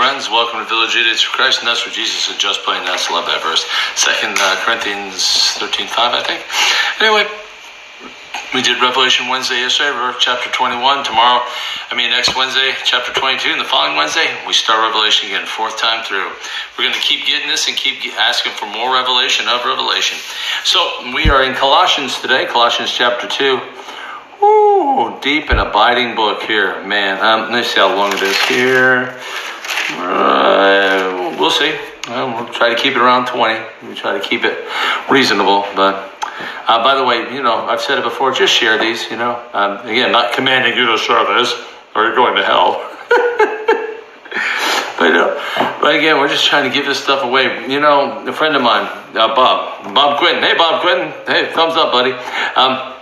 friends. Welcome to Village Idiots for Christ, and that's where Jesus is just plain that's love that verse. Second uh, Corinthians 13 5, I think. Anyway, we did Revelation Wednesday yesterday, chapter 21. Tomorrow, I mean, next Wednesday, chapter 22, and the following Wednesday, we start Revelation again, fourth time through. We're going to keep getting this and keep asking for more revelation of Revelation. So, we are in Colossians today, Colossians chapter 2. Ooh, deep and abiding book here, man. Um, let me see how long it is here. Uh, we'll see. Well, we'll try to keep it around 20. We try to keep it reasonable. But uh, by the way, you know, I've said it before. Just share these. You know, um, again, not commanding you to share service or you're going to hell. but, uh, but again, we're just trying to give this stuff away. You know, a friend of mine, uh, Bob, Bob Quinton. Hey, Bob Quinton. Hey, thumbs up, buddy. Um,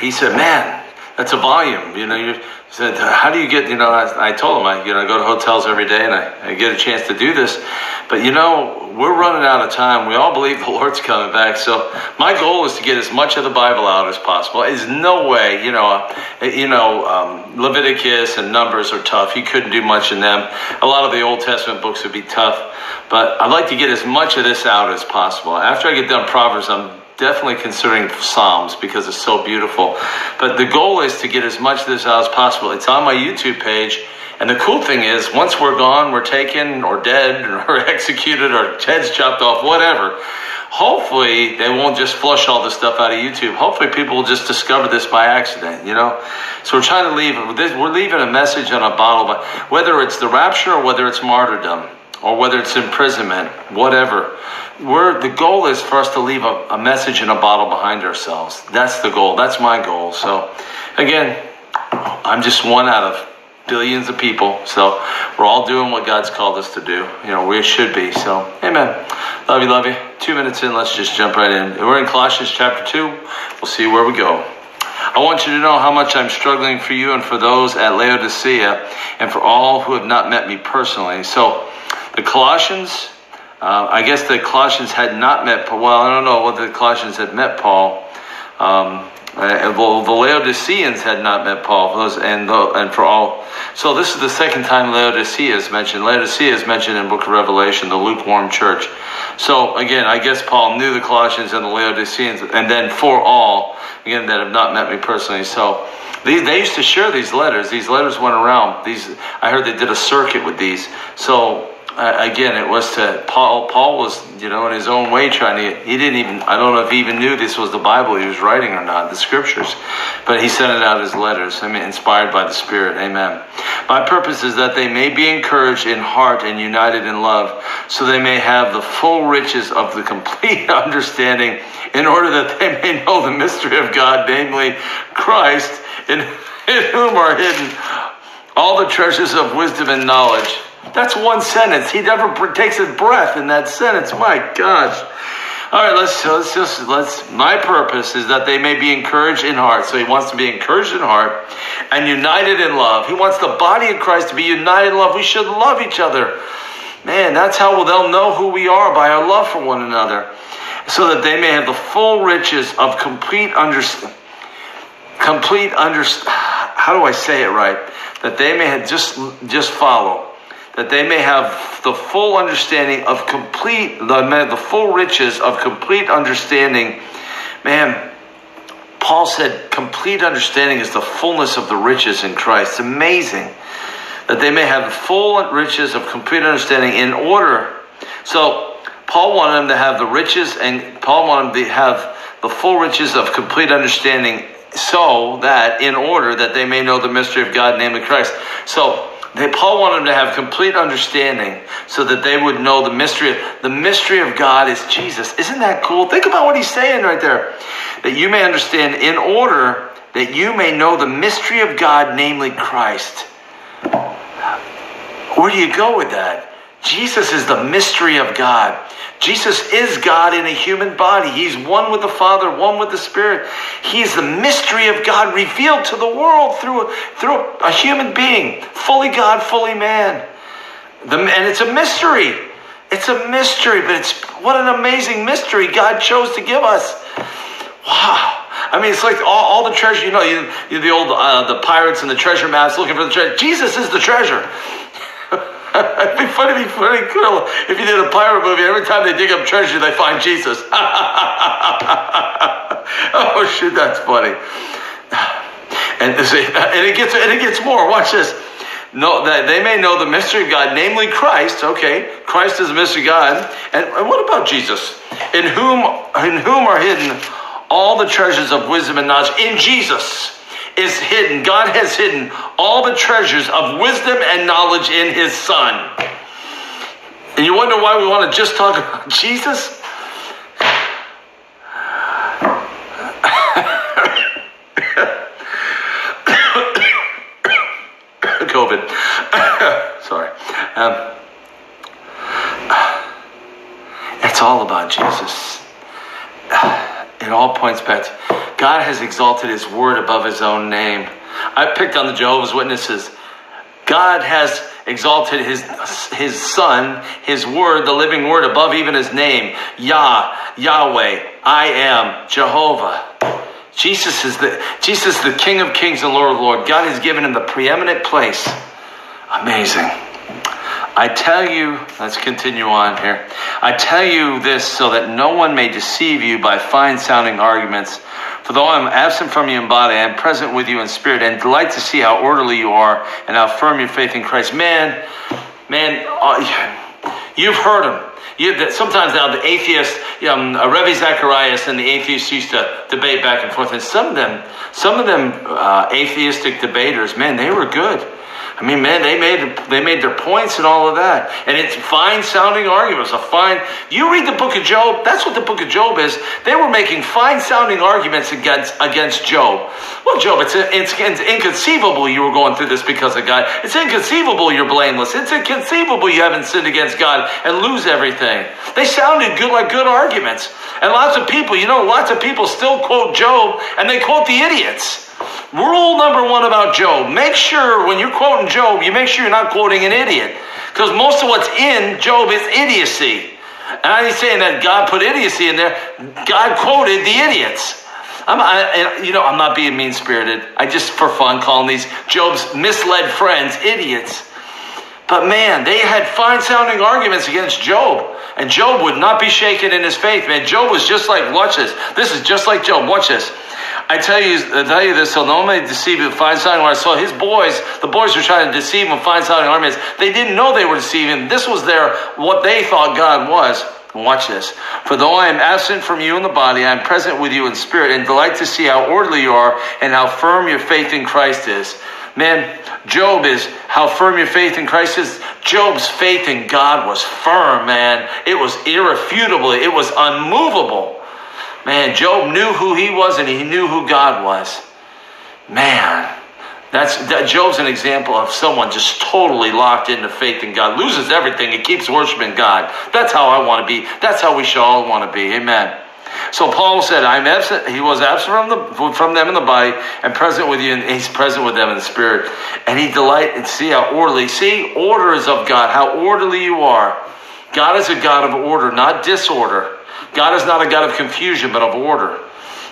he said, "Man, that's a volume." You know, you said, "How do you get?" You know, I, I told him, I you know, I go to hotels every day and I, I get a chance to do this, but you know, we're running out of time. We all believe the Lord's coming back, so my goal is to get as much of the Bible out as possible. There's no way, you know, you know, um, Leviticus and Numbers are tough. You couldn't do much in them. A lot of the Old Testament books would be tough, but I'd like to get as much of this out as possible. After I get done Proverbs, I'm definitely considering Psalms because it's so beautiful. But the goal is to get as much of this out as possible. It's on my YouTube page. And the cool thing is, once we're gone, we're taken or dead or executed or heads chopped off, whatever. Hopefully, they won't just flush all this stuff out of YouTube. Hopefully, people will just discover this by accident, you know? So, we're trying to leave, we're leaving a message on a bottle, but whether it's the rapture or whether it's martyrdom or whether it's imprisonment, whatever we're the goal is for us to leave a, a, message in a bottle behind ourselves. That's the goal. That's my goal. So, again, I'm just one out of billions of people. So we're all doing what God's called us to do. You know, we should be. So, Amen. Love you, love you. Two minutes in, let's just jump right in. We're in Colossians chapter two. We'll see where we go. I want you to know how much I'm struggling for you and for those at Laodicea and for all who have not met me personally. So, the Colossians uh, I guess the Colossians had not met Paul. Well, I don't know whether the Colossians had met Paul. Um, uh, well, the Laodiceans had not met Paul, those, and the, and for all. So this is the second time Laodicea is mentioned. Laodicea is mentioned in Book of Revelation, the lukewarm church. So again, I guess Paul knew the Colossians and the Laodiceans, and then for all again that have not met me personally. So they, they used to share these letters. These letters went around. These I heard they did a circuit with these. So uh, again, it was to Paul. Paul was, you know, in his own way trying to. He didn't even. I don't know if he even knew this was the Bible he was writing or not, the Scriptures, but he sent it out as letters. I mean, inspired by the Spirit. Amen. My purpose is that they may be encouraged in heart and united in love, so they may have the full riches of the complete understanding, in order that they may know the mystery of God, namely Christ, in, in whom are hidden all the treasures of wisdom and knowledge. That's one sentence. He never takes a breath in that sentence. My gosh. All right, let's let's just let's. My purpose is that they may be encouraged in heart. So he wants to be encouraged in heart and united in love. He wants the body of Christ to be united in love. We should love each other. Man, that's how they'll know who we are by our love for one another, so that they may have the full riches of complete understanding. Complete under. How do I say it right? That they may have just just follow that they may have the full understanding of complete, the, the full riches of complete understanding. Man, Paul said complete understanding is the fullness of the riches in Christ. It's amazing that they may have the full riches of complete understanding in order. So, Paul wanted them to have the riches, and Paul wanted them to have the full riches of complete understanding so that in order that they may know the mystery of God, namely Christ. So, they, Paul wanted them to have complete understanding so that they would know the mystery. The mystery of God is Jesus. Isn't that cool? Think about what he's saying right there. That you may understand in order that you may know the mystery of God, namely Christ. Where do you go with that? Jesus is the mystery of God. Jesus is God in a human body. He's one with the Father, one with the Spirit. He's the mystery of God revealed to the world through, through a human being, fully God, fully man. The, and it's a mystery. It's a mystery, but it's what an amazing mystery God chose to give us. Wow. I mean, it's like all, all the treasure, you know, you, you the old uh, the pirates and the treasure maps looking for the treasure. Jesus is the treasure. funny, be funny, cool if you did a pirate movie. Every time they dig up treasure, they find Jesus. oh shit, that's funny. And, and it gets and it gets more. Watch this. No, they may know the mystery of God, namely Christ. Okay, Christ is the mystery of God. And, and what about Jesus? In whom in whom are hidden all the treasures of wisdom and knowledge? In Jesus is hidden. God has hidden all the treasures of wisdom and knowledge in His Son. And you wonder why we want to just talk about Jesus? COVID. Sorry. Um, it's all about Jesus. It all points back to God has exalted his word above his own name. I picked on the Jehovah's Witnesses. God has exalted his, his son, his word, the living word above even his name. Yah, Yahweh, I am, Jehovah. Jesus is the Jesus the King of Kings and Lord of Lords. God has given him the preeminent place. Amazing. I tell you, let's continue on here. I tell you this so that no one may deceive you by fine sounding arguments. For though I am absent from you in body, I am present with you in spirit, and delight to see how orderly you are and how firm your faith in Christ. Man, man, uh, you've heard him. You, that sometimes now the atheists, um, uh, Ravi Zacharias and the atheists used to debate back and forth, and some of them, some of them uh, atheistic debaters, man, they were good. I mean, man, they made they made their points and all of that, and it's fine sounding arguments. A fine. You read the book of Job. That's what the book of Job is. They were making fine sounding arguments against against Job. Well, Job, it's it's inconceivable you were going through this because of God. It's inconceivable you're blameless. It's inconceivable you haven't sinned against God and lose everything. They sounded good like good arguments, and lots of people, you know, lots of people still quote Job and they quote the idiots. Rule number one about Job make sure when you're quoting Job, you make sure you're not quoting an idiot. Because most of what's in Job is idiocy. And I'm saying that God put idiocy in there, God quoted the idiots. I'm, I, you know, I'm not being mean spirited. I just, for fun, calling these Job's misled friends idiots. But man, they had fine sounding arguments against Job. And Job would not be shaken in his faith, man. Job was just like, watch this. This is just like Job. Watch this. I tell you, I tell you this, so no one may deceive you with fine sounding arguments. So his boys, the boys were trying to deceive him fine sounding arguments. They didn't know they were deceiving. This was their what they thought God was. Watch this. For though I am absent from you in the body, I am present with you in spirit, and delight to see how orderly you are and how firm your faith in Christ is. Man, Job is how firm your faith in Christ is. Job's faith in God was firm, man. It was irrefutable. It was unmovable. Man, Job knew who he was and he knew who God was. Man, that's that Job's an example of someone just totally locked into faith in God, loses everything, and keeps worshiping God. That's how I want to be. That's how we should all want to be. Amen. So Paul said, "I'm absent." He was absent from the from them in the body, and present with you, and he's present with them in the spirit. And he delight and see how orderly. See, order is of God. How orderly you are. God is a God of order, not disorder. God is not a God of confusion, but of order.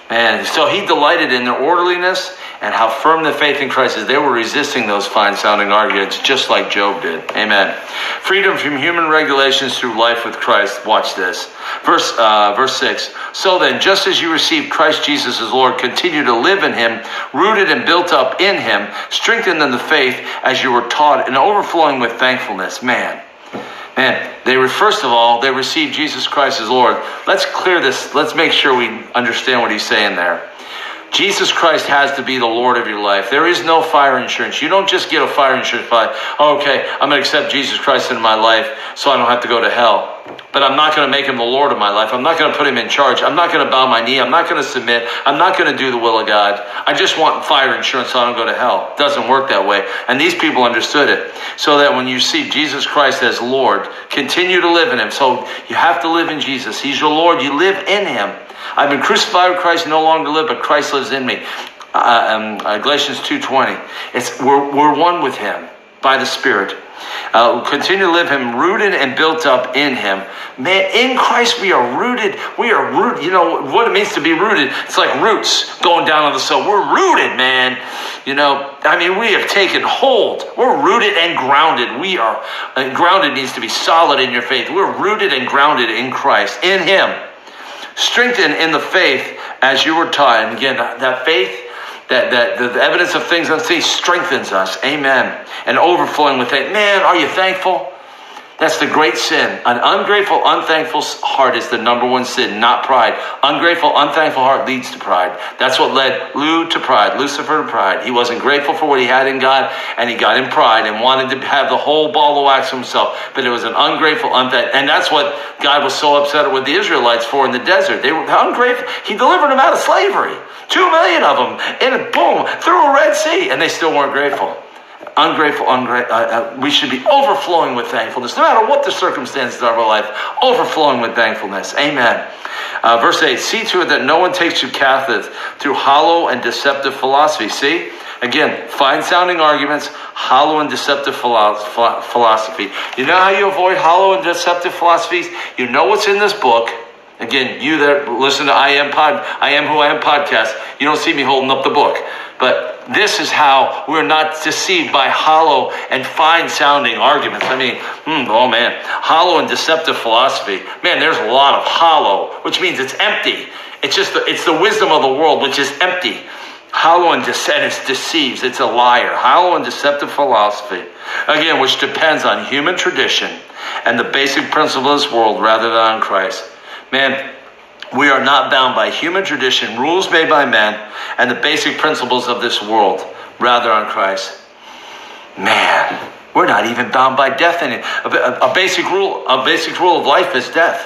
And so he delighted in their orderliness and how firm the faith in Christ is. They were resisting those fine sounding arguments just like Job did. Amen. Freedom from human regulations through life with Christ. Watch this. Verse, uh, verse 6. So then, just as you received Christ Jesus as Lord, continue to live in him, rooted and built up in him, strengthened in the faith as you were taught, and overflowing with thankfulness. Man. Man, they were, first of all, they received Jesus Christ as Lord. Let's clear this. Let's make sure we understand what he's saying there. Jesus Christ has to be the Lord of your life. There is no fire insurance. You don't just get a fire insurance by, oh, okay, I'm going to accept Jesus Christ into my life so I don't have to go to hell. But I'm not going to make him the Lord of my life. I'm not going to put him in charge. I'm not going to bow my knee. I'm not going to submit. I'm not going to do the will of God. I just want fire insurance so I don't go to hell. It doesn't work that way. And these people understood it. So that when you see Jesus Christ as Lord, continue to live in him. So you have to live in Jesus. He's your Lord. You live in him. I've been crucified with Christ, no longer live, but Christ lives in me. Uh, um, uh, Galatians 2.20. It's, we're, we're one with him by the Spirit. Uh, continue to live him rooted and built up in him. Man, in Christ we are rooted. We are rooted. You know what it means to be rooted? It's like roots going down on the soil. We're rooted, man. You know, I mean, we have taken hold. We're rooted and grounded. We are, uh, grounded needs to be solid in your faith. We're rooted and grounded in Christ, in him. Strengthened in the faith as you were taught. And again, that faith that, that the evidence of things unseen strengthens us. Amen. And overflowing with it. Man, are you thankful? That's the great sin. An ungrateful, unthankful heart is the number one sin, not pride. Ungrateful, unthankful heart leads to pride. That's what led Lou to pride, Lucifer to pride. He wasn't grateful for what he had in God, and he got in pride and wanted to have the whole ball of wax himself. But it was an ungrateful, unthankful, and that's what God was so upset with the Israelites for in the desert. They were ungrateful. He delivered them out of slavery. Two million of them, and boom, through a Red Sea, and they still weren't grateful ungrateful, ungra- uh, uh, we should be overflowing with thankfulness, no matter what the circumstances of our life, overflowing with thankfulness. Amen. Uh, verse 8 See to it that no one takes you captive through hollow and deceptive philosophy. See? Again, fine sounding arguments, hollow and deceptive philosophy. You know how you avoid hollow and deceptive philosophies? You know what's in this book. Again, you that listen to I am pod, I am who I am podcast, you don't see me holding up the book. But this is how we're not deceived by hollow and fine sounding arguments. I mean, hmm, oh man, hollow and deceptive philosophy. Man, there's a lot of hollow, which means it's empty. It's just the, it's the wisdom of the world, which is empty. Hollow and, de- deceives. It's a liar. Hollow and deceptive philosophy. Again, which depends on human tradition and the basic principle of this world rather than on Christ. Man, we are not bound by human tradition, rules made by men, and the basic principles of this world, rather on Christ. Man, we're not even bound by death. In it. A, a, basic rule, a basic rule of life is death.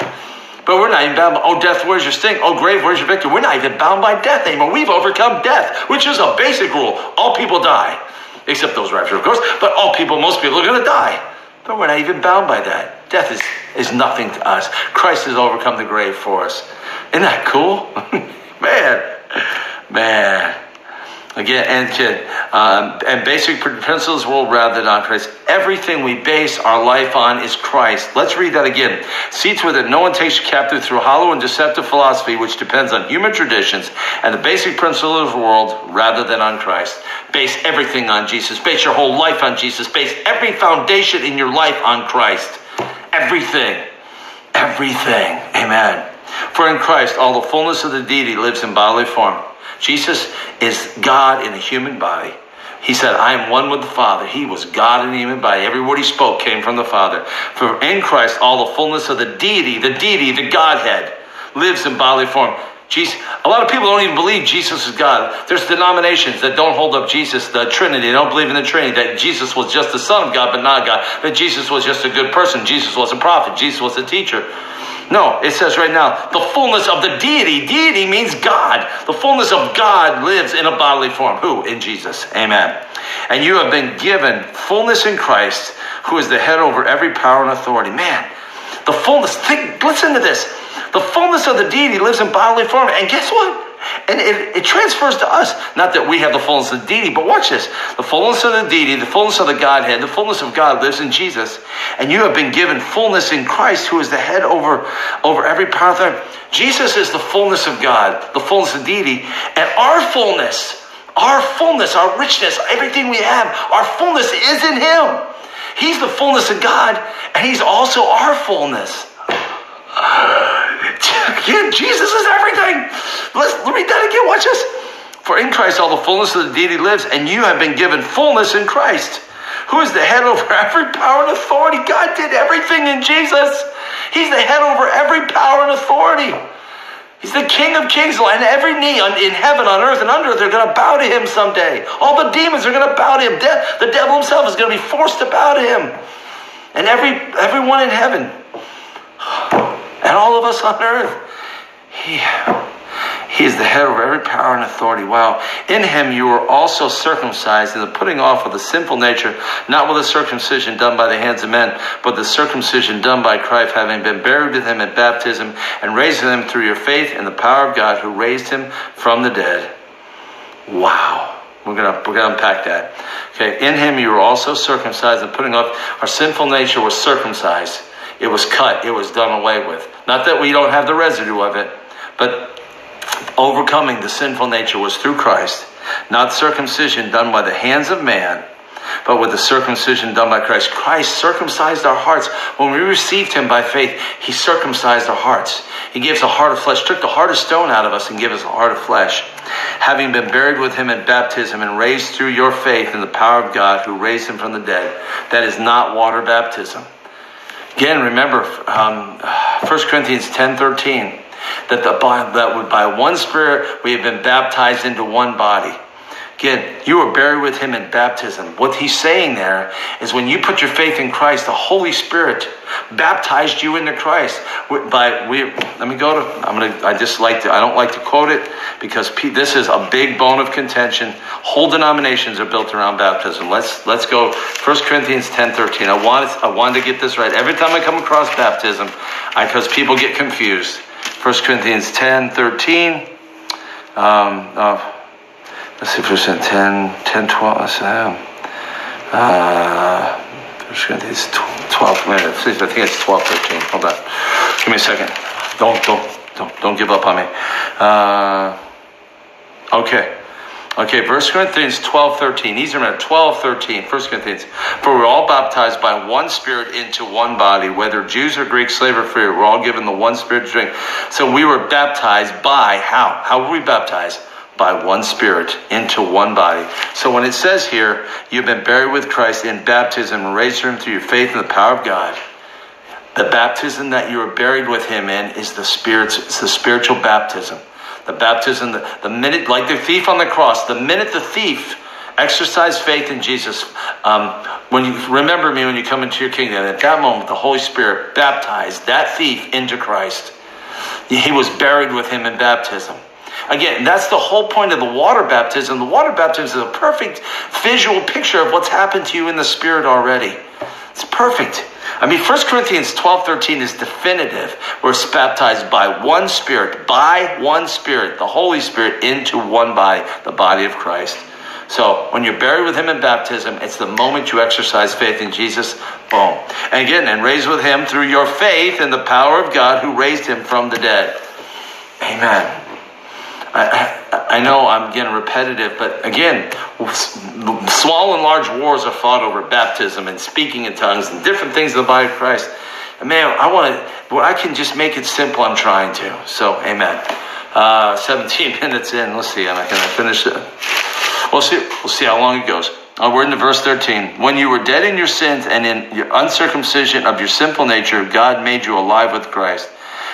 But we're not even bound by, oh, death, where's your sting? Oh, grave, where's your victory? We're not even bound by death anymore. We've overcome death, which is a basic rule. All people die, except those rapture, of course. But all people, most people are going to die. But we're not even bound by that. Death is, is nothing to us. Christ has overcome the grave for us. Isn't that cool? man, man. Again, and, um, and basic principles world rather than on Christ. Everything we base our life on is Christ. Let's read that again. See to it that no one takes you captive through hollow and deceptive philosophy, which depends on human traditions and the basic principles of the world rather than on Christ. Base everything on Jesus. Base your whole life on Jesus. Base every foundation in your life on Christ. Everything. Everything. Amen. For in Christ, all the fullness of the deity lives in bodily form. Jesus is God in a human body. He said, I am one with the Father. He was God in human body. Every word he spoke came from the Father. For in Christ, all the fullness of the deity, the deity, the Godhead, lives in bodily form. Jesus, a lot of people don't even believe Jesus is God. There's denominations that don't hold up Jesus, the Trinity. They don't believe in the Trinity, that Jesus was just the Son of God, but not God. That Jesus was just a good person. Jesus was a prophet. Jesus was a teacher. No, it says right now, the fullness of the deity. Deity means God. The fullness of God lives in a bodily form. Who? In Jesus. Amen. And you have been given fullness in Christ, who is the head over every power and authority. Man, the fullness, think, listen to this. The fullness of the deity lives in bodily form. And guess what? And it, it, transfers to us. Not that we have the fullness of the deity, but watch this. The fullness of the deity, the fullness of the Godhead, the fullness of God lives in Jesus. And you have been given fullness in Christ, who is the head over, over every power Jesus is the fullness of God, the fullness of deity. And our fullness, our fullness, our richness, everything we have, our fullness is in Him. He's the fullness of God, and He's also our fullness. Again, Jesus is everything. Let's read that again. Watch this. For in Christ all the fullness of the deity lives, and you have been given fullness in Christ, who is the head over every power and authority. God did everything in Jesus. He's the head over every power and authority. He's the King of kings, and every knee in heaven, on earth, and under they're going to bow to him someday. All the demons are going to bow to him. the devil himself is going to be forced to bow to him. And every everyone in heaven and all of us on earth. He, he is the head over every power and authority. Wow. In him you were also circumcised in the putting off of the sinful nature, not with the circumcision done by the hands of men, but the circumcision done by Christ, having been buried with him at baptism, and raised him through your faith in the power of God who raised him from the dead. Wow. We're gonna we're gonna unpack that. Okay, in him you were also circumcised and putting off our sinful nature was circumcised. It was cut, it was done away with. Not that we don't have the residue of it, but overcoming the sinful nature was through Christ, not circumcision done by the hands of man, but with the circumcision done by Christ. Christ circumcised our hearts. When we received him by faith, he circumcised our hearts. He gave us a heart of flesh, took the heart of stone out of us and gave us a heart of flesh. Having been buried with him in baptism and raised through your faith in the power of God who raised him from the dead. That is not water baptism. Again, remember um, 1 Corinthians 10 13 that, the, that by one Spirit we have been baptized into one body. Again, you were buried with him in baptism. What he's saying there is when you put your faith in Christ, the Holy Spirit baptized you into Christ. By we, let me go to. I'm gonna. I just like to. I don't like to quote it because this is a big bone of contention. Whole denominations are built around baptism. Let's let's go. 1 Corinthians 10, 13. I wanted I wanted to get this right. Every time I come across baptism, because people get confused. 1 Corinthians 10, 13. Um, uh, let's see, percent 10, 10, 12, let's say, uh, Corinthians 12, minutes. I think it's 12, 13. Hold on. Give me a second. Don't, don't, don't, don't give up on me. Uh, okay. Okay, 1 Corinthians 12, 13. These are 12, 13. 1 Corinthians. For we're all baptized by one Spirit into one body, whether Jews or Greeks, slave or free. We're all given the one Spirit to drink. So we were baptized by how? How were we baptized? By one spirit into one body. So when it says here, you've been buried with Christ in baptism and raised him through your faith in the power of God, the baptism that you are buried with him in is the spirit's it's the spiritual baptism. The baptism, the, the minute, like the thief on the cross, the minute the thief exercised faith in Jesus, um, when you remember me when you come into your kingdom, at that moment, the Holy Spirit baptized that thief into Christ. He was buried with him in baptism. Again, that's the whole point of the water baptism. The water baptism is a perfect visual picture of what's happened to you in the Spirit already. It's perfect. I mean, 1 Corinthians 12 13 is definitive. We're baptized by one Spirit, by one Spirit, the Holy Spirit, into one body, the body of Christ. So when you're buried with him in baptism, it's the moment you exercise faith in Jesus. Boom. And again, and raised with him through your faith in the power of God who raised him from the dead. Amen. I, I know I'm getting repetitive, but again, small and large wars are fought over baptism and speaking in tongues and different things in the body of Christ. And man, I want to, well, I can just make it simple. I'm trying to. So, amen. Uh, 17 minutes in. Let's see. Am I going to finish it? We'll see. We'll see how long it goes. Uh, we're in the verse 13. When you were dead in your sins and in your uncircumcision of your sinful nature, God made you alive with Christ.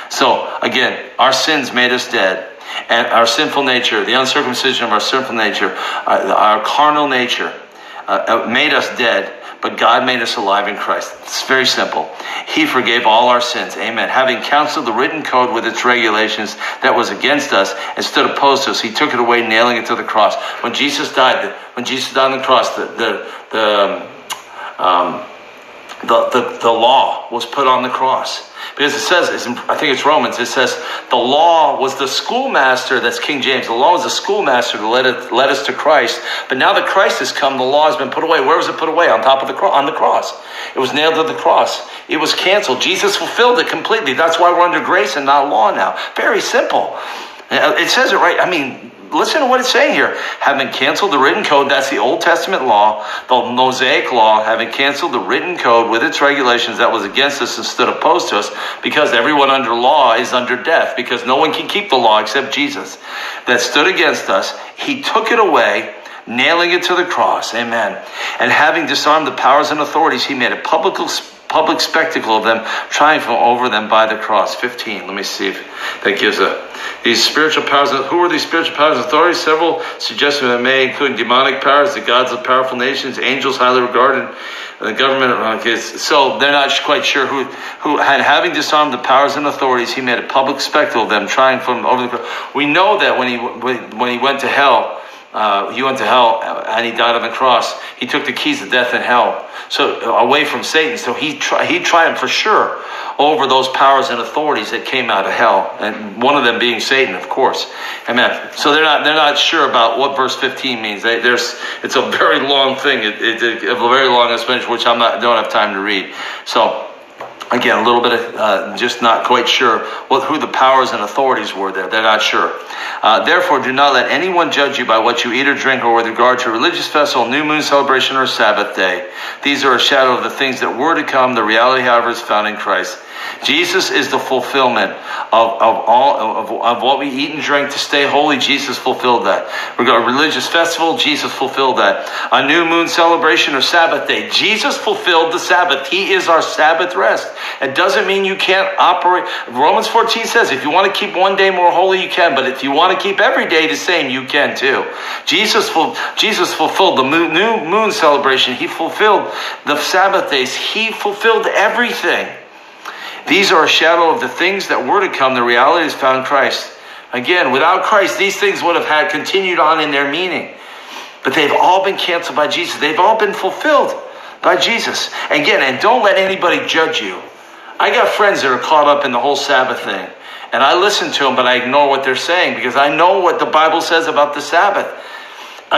So, again, our sins made us dead and our sinful nature, the uncircumcision of our sinful nature, our, our carnal nature, uh, uh, made us dead, but God made us alive in Christ. It's very simple. He forgave all our sins. Amen. Having canceled the written code with its regulations that was against us and stood opposed to us, He took it away, nailing it to the cross. When Jesus died, when Jesus died on the cross, the the the um, the, the, the law was put on the cross. Because it says, I think it's Romans, it says, the law was the schoolmaster, that's King James, the law was the schoolmaster to lead, it, led us to Christ. But now that Christ has come, the law has been put away. Where was it put away? On top of the cross, on the cross. It was nailed to the cross. It was canceled. Jesus fulfilled it completely. That's why we're under grace and not law now. Very simple. It says it right. I mean, listen to what it's saying here. Having canceled the written code, that's the Old Testament law, the Mosaic law, having canceled the written code with its regulations that was against us and stood opposed to us, because everyone under law is under death, because no one can keep the law except Jesus, that stood against us, he took it away nailing it to the cross. Amen. And having disarmed the powers and authorities, he made a public public spectacle of them, triumphing over them by the cross. 15. Let me see if that gives a. These spiritual powers, who are these spiritual powers and authorities? Several suggestions have made, including demonic powers, the gods of powerful nations, angels highly regarded, and the government. Okay, so they're not quite sure who, who had, having disarmed the powers and authorities, he made a public spectacle of them, triumphing over the. We know that when he, when he went to hell, uh, he went to hell and he died on the cross. He took the keys to death and hell, so uh, away from Satan. So he tri- he triumphed for sure over those powers and authorities that came out of hell, and one of them being Satan, of course. Amen. So they're not they're not sure about what verse 15 means. They, there's it's a very long thing. It, it, a very long explanation, which I'm not don't have time to read. So again, a little bit of uh, just not quite sure what, who the powers and authorities were there. They're not sure. Uh, Therefore, do not let anyone judge you by what you eat or drink or with regard to a religious festival, new moon celebration, or Sabbath day. These are a shadow of the things that were to come. The reality, however, is found in Christ. Jesus is the fulfillment of, of all of, of what we eat and drink to stay holy. Jesus fulfilled that. We got a religious festival. Jesus fulfilled that. A new moon celebration or Sabbath day. Jesus fulfilled the Sabbath. He is our Sabbath rest. It doesn't mean you can't operate. Romans 14 says if you want to keep one day more holy, you can. But if you want to keep every day the same, you can too. Jesus, Jesus fulfilled the moon, new moon celebration. He fulfilled the Sabbath days. He fulfilled everything. These are a shadow of the things that were to come. The reality is found in Christ. Again, without Christ, these things would have had continued on in their meaning. But they've all been canceled by Jesus. They've all been fulfilled by Jesus. Again, and don't let anybody judge you. I got friends that are caught up in the whole Sabbath thing. And I listen to them, but I ignore what they're saying because I know what the Bible says about the Sabbath.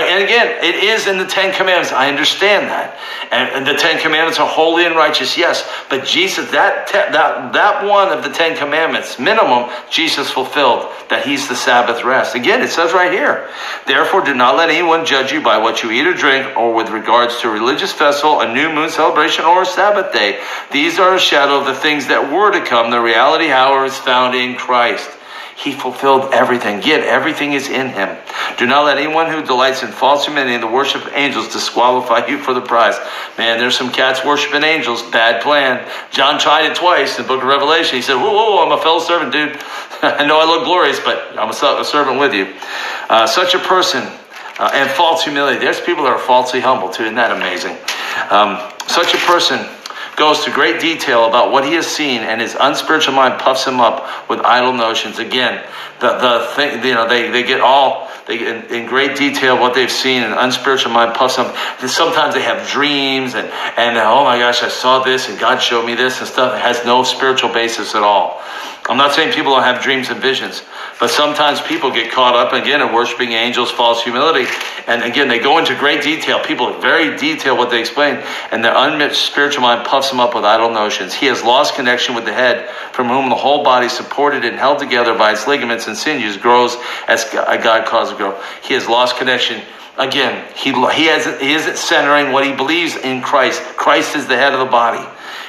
And again, it is in the Ten Commandments. I understand that. And, the Ten Commandments are holy and righteous, yes. But Jesus, that, that, that one of the Ten Commandments, minimum, Jesus fulfilled, that he's the Sabbath rest. Again, it says right here, therefore do not let anyone judge you by what you eat or drink, or with regards to a religious festival, a new moon celebration, or a Sabbath day. These are a shadow of the things that were to come. The reality, however, is found in Christ. He fulfilled everything. Yet everything is in him. Do not let anyone who delights in false humanity and the worship of angels disqualify you for the prize. Man, there's some cats worshiping angels. Bad plan. John tried it twice in the book of Revelation. He said, whoa, whoa, I'm a fellow servant, dude. I know I look glorious, but I'm a servant with you. Uh, such a person uh, and false humility. There's people that are falsely humble too. Isn't that amazing? Um, such a person goes to great detail about what he has seen, and his unspiritual mind puffs him up with idle notions. Again, the, the thing, you know, they, they get all they in, in great detail what they've seen, and unspiritual mind puffs them. Sometimes they have dreams, and and oh my gosh, I saw this, and God showed me this, and stuff. It has no spiritual basis at all. I'm not saying people don't have dreams and visions, but sometimes people get caught up again in worshiping angels, false humility. And again, they go into great detail. People very detail what they explain, and their unmet spiritual mind puffs them up with idle notions. He has lost connection with the head, from whom the whole body, supported and held together by its ligaments and sinews, grows as God caused to grow. He has lost connection. Again, he, he, has, he isn't centering what he believes in Christ. Christ is the head of the body.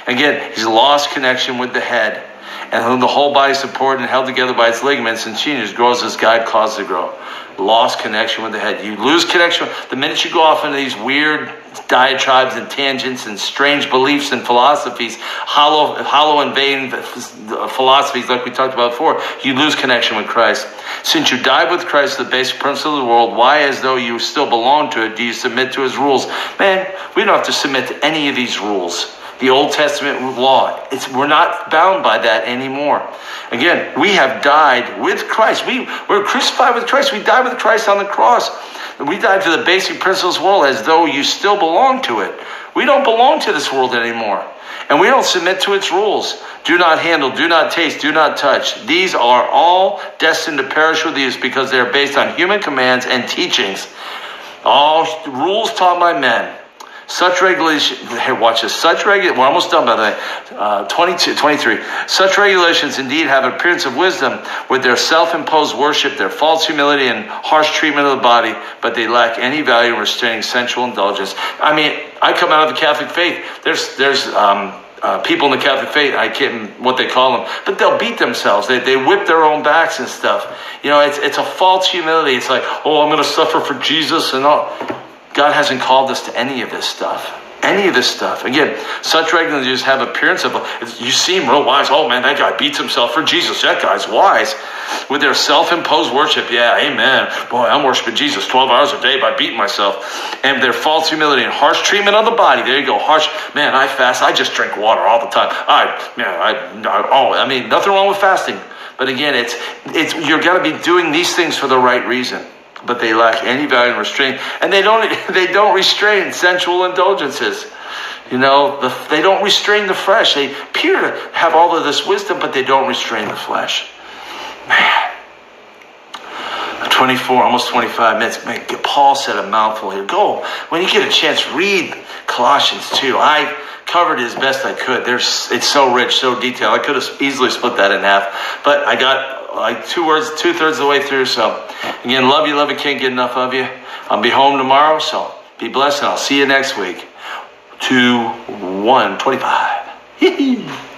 Again, he's lost connection with the head and whom the whole body supported and held together by its ligaments and sinews grows as God caused it to grow. Lost connection with the head. You lose connection. The minute you go off into these weird diatribes and tangents and strange beliefs and philosophies, hollow, hollow and vain philosophies like we talked about before, you lose connection with Christ. Since you died with Christ, the basic principle of the world, why, as though you still belong to it, do you submit to his rules? Man, we don't have to submit to any of these rules the Old Testament law. It's, we're not bound by that anymore. Again, we have died with Christ. We, we're crucified with Christ. We died with Christ on the cross. We died to the basic principles of the world as though you still belong to it. We don't belong to this world anymore. And we don't submit to its rules. Do not handle, do not taste, do not touch. These are all destined to perish with use because they are based on human commands and teachings. All rules taught by men such regulation, watch this. Such regu- we're almost done by the. Uh, 22, 23. Such regulations indeed have an appearance of wisdom with their self-imposed worship, their false humility, and harsh treatment of the body, but they lack any value in restraining sensual indulgence. I mean, I come out of the Catholic faith. There's, there's, um, uh, people in the Catholic faith, I can't what they call them, but they'll beat themselves. They, they whip their own backs and stuff. You know, it's, it's a false humility. It's like, oh, I'm going to suffer for Jesus and all. God hasn't called us to any of this stuff. Any of this stuff. Again, such regulars have appearance of, you seem real wise. Oh man, that guy beats himself for Jesus. That guy's wise. With their self-imposed worship, yeah, amen. Boy, I'm worshiping Jesus 12 hours a day by beating myself. And their false humility and harsh treatment of the body. There you go. Harsh. Man, I fast. I just drink water all the time. I, man, I, I oh, I mean, nothing wrong with fasting. But again, it's, it's, you're to be doing these things for the right reason. But they lack any value and restraint, and they don't they don't restrain sensual indulgences. You know, the, they don't restrain the flesh. They appear to have all of this wisdom, but they don't restrain the flesh. Man. 24, almost 25 minutes. Man, Paul said a mouthful here. Go, when you get a chance, read Colossians 2. I covered it as best I could. There's, it's so rich, so detailed. I could have easily split that in half, but I got like two words, two thirds of the way through. So, again, love you, love you, can't get enough of you. I'll be home tomorrow, so be blessed, and I'll see you next week. Two, one, 25.